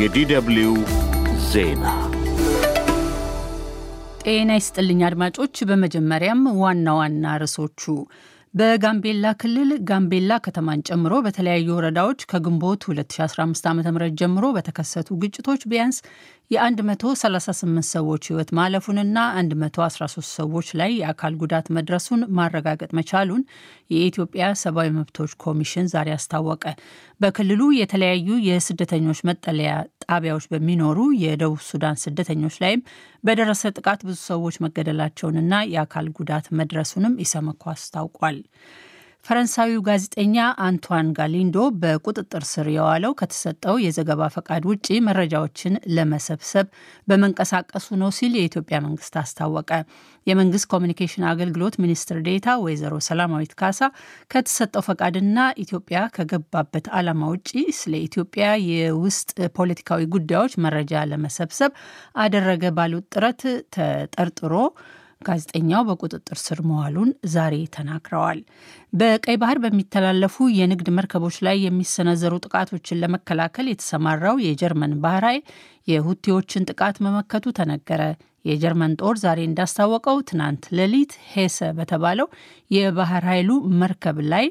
የዲደብሊው ዜና ጤና ይስጥልኝ አድማጮች። በመጀመሪያም ዋና ዋና ርዕሶቹ በጋምቤላ ክልል ጋምቤላ ከተማን ጨምሮ በተለያዩ ወረዳዎች ከግንቦት 2015 ዓ ም ጀምሮ በተከሰቱ ግጭቶች ቢያንስ የ138 ሰዎች ሕይወት ማለፉንና 113 ሰዎች ላይ የአካል ጉዳት መድረሱን ማረጋገጥ መቻሉን የኢትዮጵያ ሰብአዊ መብቶች ኮሚሽን ዛሬ አስታወቀ። በክልሉ የተለያዩ የስደተኞች መጠለያ ጣቢያዎች በሚኖሩ የደቡብ ሱዳን ስደተኞች ላይም በደረሰ ጥቃት ብዙ ሰዎች መገደላቸውንና የአካል ጉዳት መድረሱንም ኢሰመኮ አስታውቋል። ፈረንሳዊው ጋዜጠኛ አንቷን ጋሊንዶ በቁጥጥር ስር የዋለው ከተሰጠው የዘገባ ፈቃድ ውጪ መረጃዎችን ለመሰብሰብ በመንቀሳቀሱ ነው ሲል የኢትዮጵያ መንግስት አስታወቀ። የመንግስት ኮሚኒኬሽን አገልግሎት ሚኒስትር ዴታ ወይዘሮ ሰላማዊት ካሳ ከተሰጠው ፈቃድና ኢትዮጵያ ከገባበት ዓላማ ውጪ ስለ ኢትዮጵያ የውስጥ ፖለቲካዊ ጉዳዮች መረጃ ለመሰብሰብ አደረገ ባሉት ጥረት ተጠርጥሮ ጋዜጠኛው በቁጥጥር ስር መዋሉን ዛሬ ተናግረዋል። በቀይ ባህር በሚተላለፉ የንግድ መርከቦች ላይ የሚሰነዘሩ ጥቃቶችን ለመከላከል የተሰማራው የጀርመን ባህር ኃይል የሁቴዎችን ጥቃት መመከቱ ተነገረ። የጀርመን ጦር ዛሬ እንዳስታወቀው ትናንት ሌሊት ሄሰ በተባለው የባህር ኃይሉ መርከብ ላይ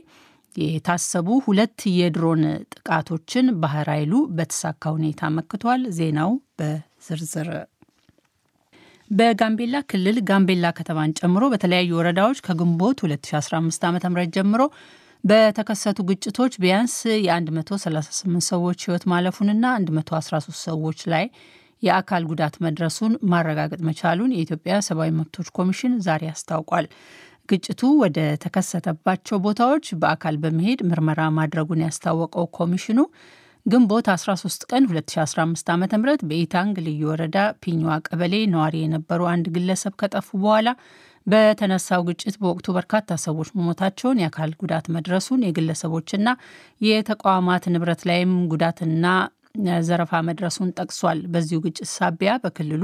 የታሰቡ ሁለት የድሮን ጥቃቶችን ባህር ኃይሉ በተሳካ ሁኔታ መክቷል። ዜናው በዝርዝር በጋምቤላ ክልል ጋምቤላ ከተማን ጨምሮ በተለያዩ ወረዳዎች ከግንቦት 2015 ዓ ም ጀምሮ በተከሰቱ ግጭቶች ቢያንስ የ138 ሰዎች ሕይወት ማለፉንና 113 ሰዎች ላይ የአካል ጉዳት መድረሱን ማረጋገጥ መቻሉን የኢትዮጵያ ሰብአዊ መብቶች ኮሚሽን ዛሬ አስታውቋል። ግጭቱ ወደ ተከሰተባቸው ቦታዎች በአካል በመሄድ ምርመራ ማድረጉን ያስታወቀው ኮሚሽኑ ግንቦት 13 ቀን 2015 ዓ ም በኢታንግ ልዩ ወረዳ ፒኛዋ ቀበሌ ነዋሪ የነበሩ አንድ ግለሰብ ከጠፉ በኋላ በተነሳው ግጭት በወቅቱ በርካታ ሰዎች መሞታቸውን፣ የአካል ጉዳት መድረሱን፣ የግለሰቦችና የተቋማት ንብረት ላይም ጉዳትና ዘረፋ መድረሱን ጠቅሷል። በዚሁ ግጭት ሳቢያ በክልሉ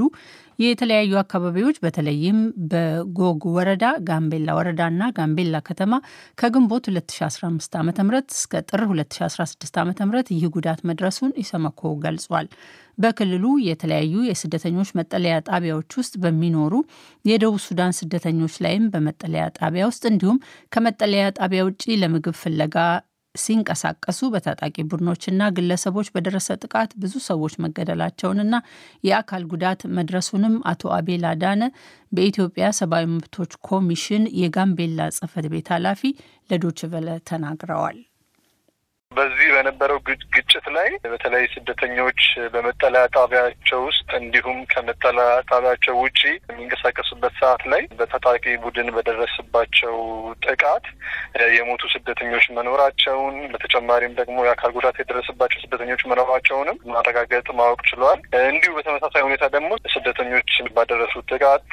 የተለያዩ አካባቢዎች በተለይም በጎግ ወረዳ፣ ጋምቤላ ወረዳና ጋምቤላ ከተማ ከግንቦት 2015 ዓ ም እስከ ጥር 2016 ዓ ም ይህ ጉዳት መድረሱን ኢሰመኮ ገልጿል። በክልሉ የተለያዩ የስደተኞች መጠለያ ጣቢያዎች ውስጥ በሚኖሩ የደቡብ ሱዳን ስደተኞች ላይም በመጠለያ ጣቢያ ውስጥ እንዲሁም ከመጠለያ ጣቢያ ውጭ ለምግብ ፍለጋ ሲንቀሳቀሱ በታጣቂ ቡድኖችና ግለሰቦች በደረሰ ጥቃት ብዙ ሰዎች መገደላቸውንና የአካል ጉዳት መድረሱንም አቶ አቤል አዳነ በኢትዮጵያ ሰብአዊ መብቶች ኮሚሽን የጋምቤላ ጽሕፈት ቤት ኃላፊ ለዶችቨለ ተናግረዋል። በዚህ በነበረው ግጭት ላይ በተለይ ስደተኞች በመጠለያ ጣቢያቸው ውስጥ እንዲሁም ከመጠለያ ጣቢያቸው ውጪ የሚንቀሳቀሱበት ሰዓት ላይ በታጣቂ ቡድን በደረሰባቸው ጥቃት የሞቱ ስደተኞች መኖራቸውን በተጨማሪም ደግሞ የአካል ጉዳት የደረሰባቸው ስደተኞች መኖራቸውንም ማረጋገጥ ማወቅ ችሏል። እንዲሁ በተመሳሳይ ሁኔታ ደግሞ ስደተኞች ባደረሱት ጥቃት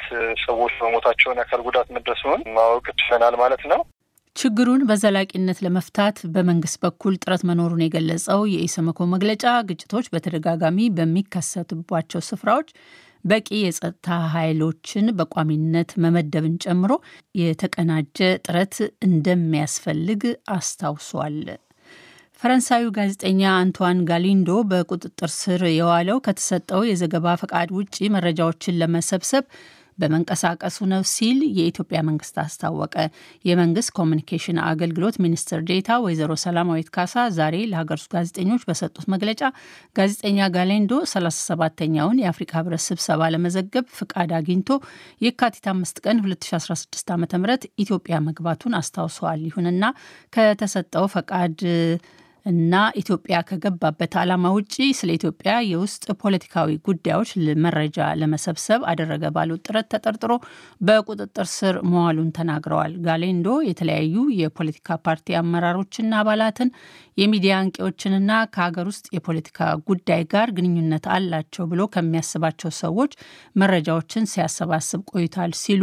ሰዎች በሞታቸውን የአካል ጉዳት መድረሱን ማወቅ ችለናል ማለት ነው። ችግሩን በዘላቂነት ለመፍታት በመንግስት በኩል ጥረት መኖሩን የገለጸው የኢሰመኮ መግለጫ ግጭቶች በተደጋጋሚ በሚከሰቱባቸው ስፍራዎች በቂ የጸጥታ ኃይሎችን በቋሚነት መመደብን ጨምሮ የተቀናጀ ጥረት እንደሚያስፈልግ አስታውሷል። ፈረንሳዩ ጋዜጠኛ አንቷን ጋሊንዶ በቁጥጥር ስር የዋለው ከተሰጠው የዘገባ ፈቃድ ውጪ መረጃዎችን ለመሰብሰብ በመንቀሳቀሱ ነው ሲል የኢትዮጵያ መንግስት አስታወቀ። የመንግስት ኮሚኒኬሽን አገልግሎት ሚኒስትር ዴታ ወይዘሮ ሰላማዊት ካሳ ዛሬ ለሀገር ውስጥ ጋዜጠኞች በሰጡት መግለጫ ጋዜጠኛ ጋሌንዶ 37ተኛውን የአፍሪካ ህብረት ስብሰባ ለመዘገብ ፍቃድ አግኝቶ የካቲት አምስት ቀን 2016 ዓ ም ኢትዮጵያ መግባቱን አስታውሰዋል። ይሁንና ከተሰጠው ፈቃድ እና ኢትዮጵያ ከገባበት ዓላማ ውጪ ስለ ኢትዮጵያ የውስጥ ፖለቲካዊ ጉዳዮች መረጃ ለመሰብሰብ አደረገ ባሉት ጥረት ተጠርጥሮ በቁጥጥር ስር መዋሉን ተናግረዋል። ጋሌንዶ የተለያዩ የፖለቲካ ፓርቲ አመራሮችና አባላትን የሚዲያ አንቂዎችንና ከሀገር ውስጥ የፖለቲካ ጉዳይ ጋር ግንኙነት አላቸው ብሎ ከሚያስባቸው ሰዎች መረጃዎችን ሲያሰባስብ ቆይቷል ሲሉ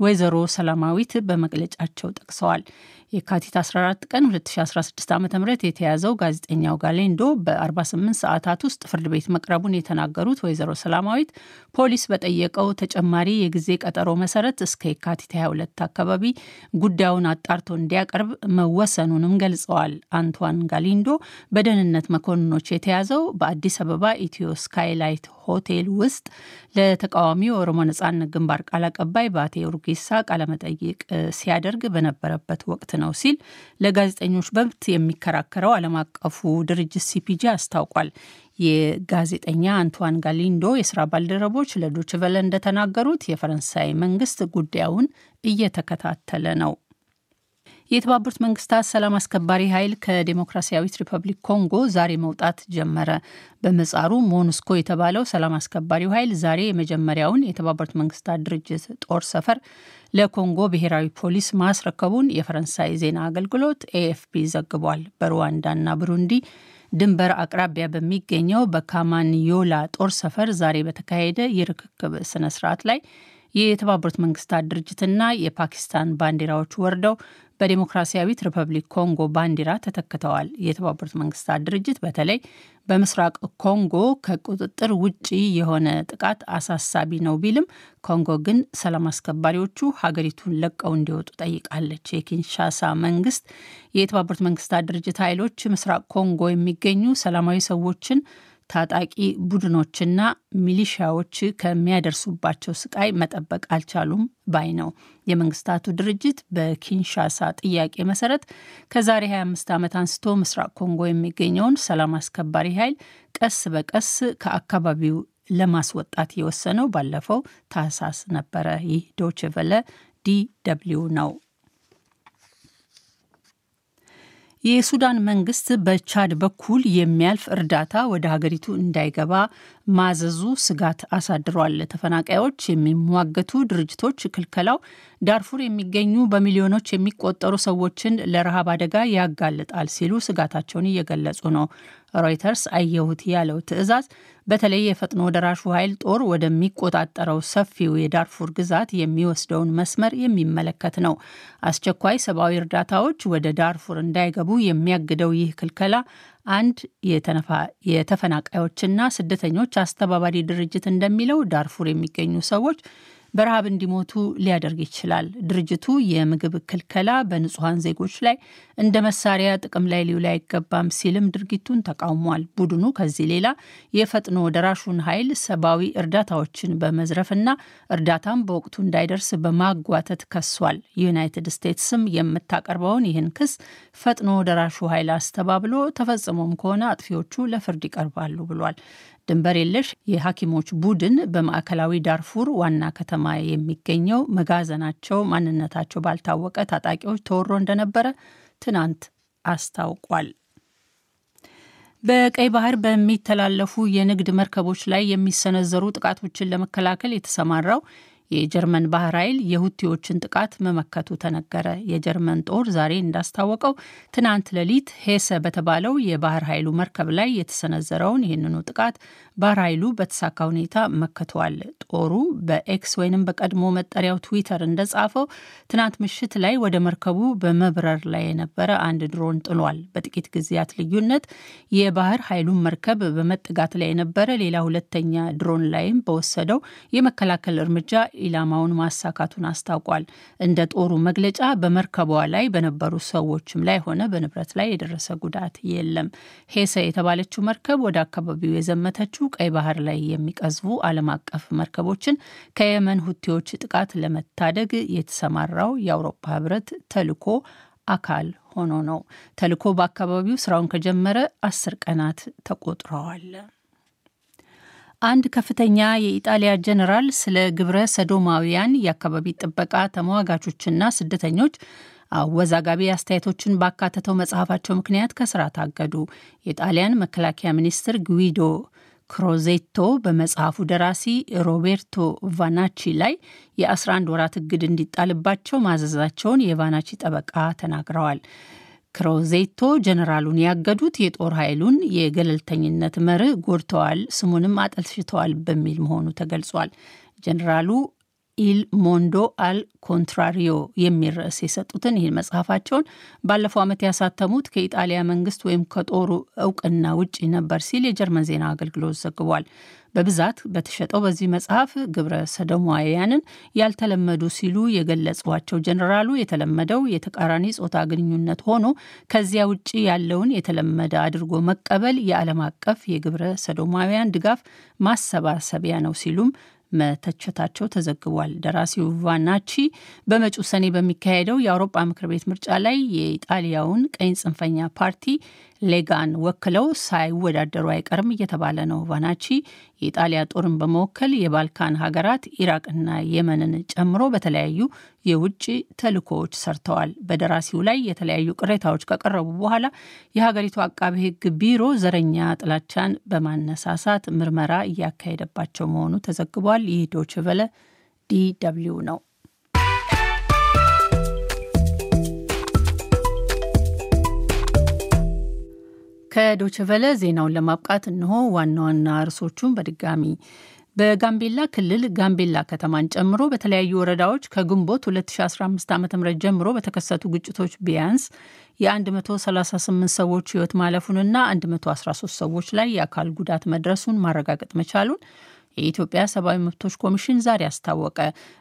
ወይዘሮ ሰላማዊት በመግለጫቸው ጠቅሰዋል። የካቲት 14 ቀን 2016 ዓ ም የተያዘው ጋዜጠኛው ጋሌንዶ በ48 ሰዓታት ውስጥ ፍርድ ቤት መቅረቡን የተናገሩት ወይዘሮ ሰላማዊት ፖሊስ በጠየቀው ተጨማሪ የጊዜ ቀጠሮ መሰረት እስከ የካቲት 22 አካባቢ ጉዳዩን አጣርቶ እንዲያቀርብ መወሰኑንም ገልጸዋል። አንቷን ጋሊንዶ በደህንነት መኮንኖች የተያዘው በአዲስ አበባ ኢትዮ ስካይላይት ሆቴል ውስጥ ለተቃዋሚ ኦሮሞ ነጻነት ግንባር ቃል አቀባይ ባቴ ኡርጌሳ ቃለመጠይቅ ሲያደርግ በነበረበት ወቅት ነው ሲል ለጋዜጠኞች መብት የሚከራከረው ዓለም አቀፉ ድርጅት ሲፒጂ አስታውቋል። የጋዜጠኛ አንቷን ጋሊንዶ የስራ ባልደረቦች ለዶችቨለ እንደተናገሩት የፈረንሳይ መንግስት ጉዳዩን እየተከታተለ ነው። የተባበሩት መንግስታት ሰላም አስከባሪ ኃይል ከዴሞክራሲያዊት ሪፐብሊክ ኮንጎ ዛሬ መውጣት ጀመረ። በምህጻሩ ሞኑስኮ የተባለው ሰላም አስከባሪው ኃይል ዛሬ የመጀመሪያውን የተባበሩት መንግስታት ድርጅት ጦር ሰፈር ለኮንጎ ብሔራዊ ፖሊስ ማስረከቡን የፈረንሳይ ዜና አገልግሎት ኤኤፍፒ ዘግቧል። በሩዋንዳና ብሩንዲ ድንበር አቅራቢያ በሚገኘው በካማንዮላ ጦር ሰፈር ዛሬ በተካሄደ የርክክብ ስነስርዓት ላይ የተባበሩት መንግስታት ድርጅትና የፓኪስታን ባንዲራዎች ወርደው በዴሞክራሲያዊት ሪፐብሊክ ኮንጎ ባንዲራ ተተክተዋል። የተባበሩት መንግስታት ድርጅት በተለይ በምስራቅ ኮንጎ ከቁጥጥር ውጪ የሆነ ጥቃት አሳሳቢ ነው ቢልም ኮንጎ ግን ሰላም አስከባሪዎቹ ሀገሪቱን ለቀው እንዲወጡ ጠይቃለች። የኪንሻሳ መንግስት የተባበሩት መንግስታት ድርጅት ኃይሎች ምስራቅ ኮንጎ የሚገኙ ሰላማዊ ሰዎችን ታጣቂ ቡድኖችና ሚሊሻዎች ከሚያደርሱባቸው ስቃይ መጠበቅ አልቻሉም ባይ ነው። የመንግስታቱ ድርጅት በኪንሻሳ ጥያቄ መሰረት ከዛሬ 25 ዓመት አንስቶ ምስራቅ ኮንጎ የሚገኘውን ሰላም አስከባሪ ኃይል ቀስ በቀስ ከአካባቢው ለማስወጣት የወሰነው ባለፈው ታህሳስ ነበረ። ይህ ዶይቼ ቬለ DW ነው። የሱዳን መንግስት በቻድ በኩል የሚያልፍ እርዳታ ወደ ሀገሪቱ እንዳይገባ ማዘዙ ስጋት አሳድሯል። ተፈናቃዮች የሚሟገቱ ድርጅቶች ክልከላው ዳርፉር የሚገኙ በሚሊዮኖች የሚቆጠሩ ሰዎችን ለረሃብ አደጋ ያጋልጣል ሲሉ ስጋታቸውን እየገለጹ ነው። ሮይተርስ አየሁት ያለው ትዕዛዝ በተለይ የፈጥኖ ደራሹ ኃይል ጦር ወደሚቆጣጠረው ሰፊው የዳርፉር ግዛት የሚወስደውን መስመር የሚመለከት ነው። አስቸኳይ ሰብአዊ እርዳታዎች ወደ ዳርፉር እንዳይገቡ የሚያግደው ይህ ክልከላ አንድ የተፈናቃዮችና ስደተኞች አስተባባሪ ድርጅት እንደሚለው ዳርፉር የሚገኙ ሰዎች በረሃብ እንዲሞቱ ሊያደርግ ይችላል። ድርጅቱ የምግብ ክልከላ በንጹሐን ዜጎች ላይ እንደ መሳሪያ ጥቅም ላይ ሊውል አይገባም ሲልም ድርጊቱን ተቃውሟል። ቡድኑ ከዚህ ሌላ የፈጥኖ ደራሹን ኃይል ሰብአዊ እርዳታዎችን በመዝረፍና እርዳታም በወቅቱ እንዳይደርስ በማጓተት ከሷል። ዩናይትድ ስቴትስም የምታቀርበውን ይህን ክስ ፈጥኖ ደራሹ ኃይል አስተባብሎ ተፈጽሞም ከሆነ አጥፊዎቹ ለፍርድ ይቀርባሉ ብሏል። ድንበር የለሽ የሐኪሞች ቡድን በማዕከላዊ ዳርፉር ዋና ከተማ የሚገኘው መጋዘናቸው ማንነታቸው ባልታወቀ ታጣቂዎች ተወሮ እንደነበረ ትናንት አስታውቋል። በቀይ ባህር በሚተላለፉ የንግድ መርከቦች ላይ የሚሰነዘሩ ጥቃቶችን ለመከላከል የተሰማራው የጀርመን ባህር ኃይል የሁቲዎችን ጥቃት መመከቱ ተነገረ። የጀርመን ጦር ዛሬ እንዳስታወቀው ትናንት ሌሊት ሄሰ በተባለው የባህር ኃይሉ መርከብ ላይ የተሰነዘረውን ይህንኑ ጥቃት ባህር ኃይሉ በተሳካ ሁኔታ መክቷል። ጦሩ በኤክስ ወይንም በቀድሞ መጠሪያው ትዊተር እንደጻፈው ትናንት ምሽት ላይ ወደ መርከቡ በመብረር ላይ የነበረ አንድ ድሮን ጥሏል። በጥቂት ጊዜያት ልዩነት የባህር ኃይሉን መርከብ በመጠጋት ላይ የነበረ ሌላ ሁለተኛ ድሮን ላይም በወሰደው የመከላከል እርምጃ ኢላማውን ማሳካቱን አስታውቋል። እንደ ጦሩ መግለጫ በመርከቧ ላይ በነበሩ ሰዎችም ላይ ሆነ በንብረት ላይ የደረሰ ጉዳት የለም። ሄሰ የተባለችው መርከብ ወደ አካባቢው የዘመተችው ቀይ ባህር ላይ የሚቀዝቡ ዓለም አቀፍ መርከቦችን ከየመን ሁቴዎች ጥቃት ለመታደግ የተሰማራው የአውሮፓ ሕብረት ተልዕኮ አካል ሆኖ ነው። ተልዕኮ በአካባቢው ስራውን ከጀመረ አስር ቀናት ተቆጥረዋል። አንድ ከፍተኛ የኢጣሊያ ጀኔራል ስለ ግብረ ሰዶማውያን የአካባቢ ጥበቃ ተሟጋቾችና ስደተኞች አወዛጋቢ አስተያየቶችን ባካተተው መጽሐፋቸው ምክንያት ከስራ ታገዱ። የጣሊያን መከላከያ ሚኒስትር ጉዊዶ ክሮዜቶ በመጽሐፉ ደራሲ ሮቤርቶ ቫናቺ ላይ የ11 ወራት እግድ እንዲጣልባቸው ማዘዛቸውን የቫናቺ ጠበቃ ተናግረዋል። ክሮዜቶ ጀነራሉን ያገዱት የጦር ኃይሉን የገለልተኝነት መርህ ጎድተዋል፣ ስሙንም አጠልሽተዋል በሚል መሆኑ ተገልጿል። ጀነራሉ ኢል ሞንዶ አል ኮንትራሪዮ የሚል ርዕስ የሰጡትን ይህን መጽሐፋቸውን ባለፈው ዓመት ያሳተሙት ከኢጣሊያ መንግስት ወይም ከጦሩ እውቅና ውጪ ነበር ሲል የጀርመን ዜና አገልግሎት ዘግቧል። በብዛት በተሸጠው በዚህ መጽሐፍ ግብረ ሰዶማውያንን ያልተለመዱ ሲሉ የገለጿቸው ጀኔራሉ የተለመደው የተቃራኒ ጾታ ግንኙነት ሆኖ ከዚያ ውጭ ያለውን የተለመደ አድርጎ መቀበል የዓለም አቀፍ የግብረ ሰዶማውያን ድጋፍ ማሰባሰቢያ ነው ሲሉም መተቸታቸው ተዘግቧል። ደራሲው ቫናቺ በመጪው ሰኔ በሚካሄደው የአውሮፓ ምክር ቤት ምርጫ ላይ የኢጣሊያውን ቀኝ ጽንፈኛ ፓርቲ ሌጋን ወክለው ሳይወዳደሩ አይቀርም እየተባለ ነው። ቫናቺ የኢጣሊያ ጦርን በመወከል የባልካን ሀገራት ኢራቅና የመንን ጨምሮ በተለያዩ የውጭ ተልእኮዎች ሰርተዋል። በደራሲው ላይ የተለያዩ ቅሬታዎች ከቀረቡ በኋላ የሀገሪቱ አቃቤ ሕግ ቢሮ ዘረኛ ጥላቻን በማነሳሳት ምርመራ እያካሄደባቸው መሆኑ ተዘግቧል። ይህ ዶይቼ ቬለ DW ነው። ከዶይቼ ቬለ ዜናውን ለማብቃት እነሆ ዋና ዋና ርዕሶቹን በድጋሚ በጋምቤላ ክልል ጋምቤላ ከተማን ጨምሮ በተለያዩ ወረዳዎች ከግንቦት 2015 ዓ ም ጀምሮ በተከሰቱ ግጭቶች ቢያንስ የ138 ሰዎች ሕይወት ማለፉንና 113 ሰዎች ላይ የአካል ጉዳት መድረሱን ማረጋገጥ መቻሉን የኢትዮጵያ ሰብአዊ መብቶች ኮሚሽን ዛሬ አስታወቀ።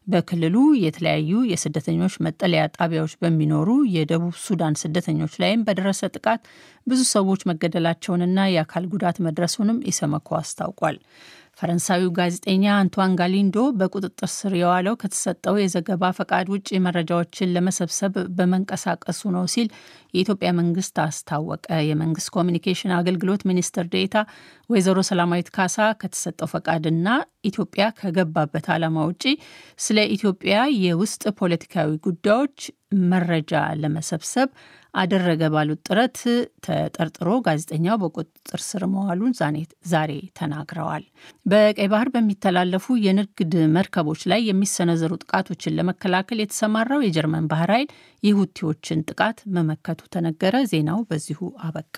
በክልሉ የተለያዩ የስደተኞች መጠለያ ጣቢያዎች በሚኖሩ የደቡብ ሱዳን ስደተኞች ላይም በደረሰ ጥቃት ብዙ ሰዎች መገደላቸውንና የአካል ጉዳት መድረሱንም ኢሰመኮ አስታውቋል። ፈረንሳዊው ጋዜጠኛ አንቷን ጋሊንዶ በቁጥጥር ስር የዋለው ከተሰጠው የዘገባ ፈቃድ ውጭ መረጃዎችን ለመሰብሰብ በመንቀሳቀሱ ነው ሲል የኢትዮጵያ መንግስት አስታወቀ። የመንግስት ኮሚኒኬሽን አገልግሎት ሚኒስትር ዴኤታ ወይዘሮ ሰላማዊት ካሳ ከተሰጠው ፈቃድና ኢትዮጵያ ከገባበት ዓላማ ውጪ ስለ ኢትዮጵያ የውስጥ ፖለቲካዊ ጉዳዮች መረጃ ለመሰብሰብ አደረገ ባሉት ጥረት ተጠርጥሮ ጋዜጠኛው በቁጥጥር ስር መዋሉን ዛሬ ተናግረዋል። በቀይ ባህር በሚተላለፉ የንግድ መርከቦች ላይ የሚሰነዘሩ ጥቃቶችን ለመከላከል የተሰማራው የጀርመን ባህር ኃይል የሁቲዎችን ጥቃት መመከቱ ተነገረ። ዜናው በዚሁ አበቃ።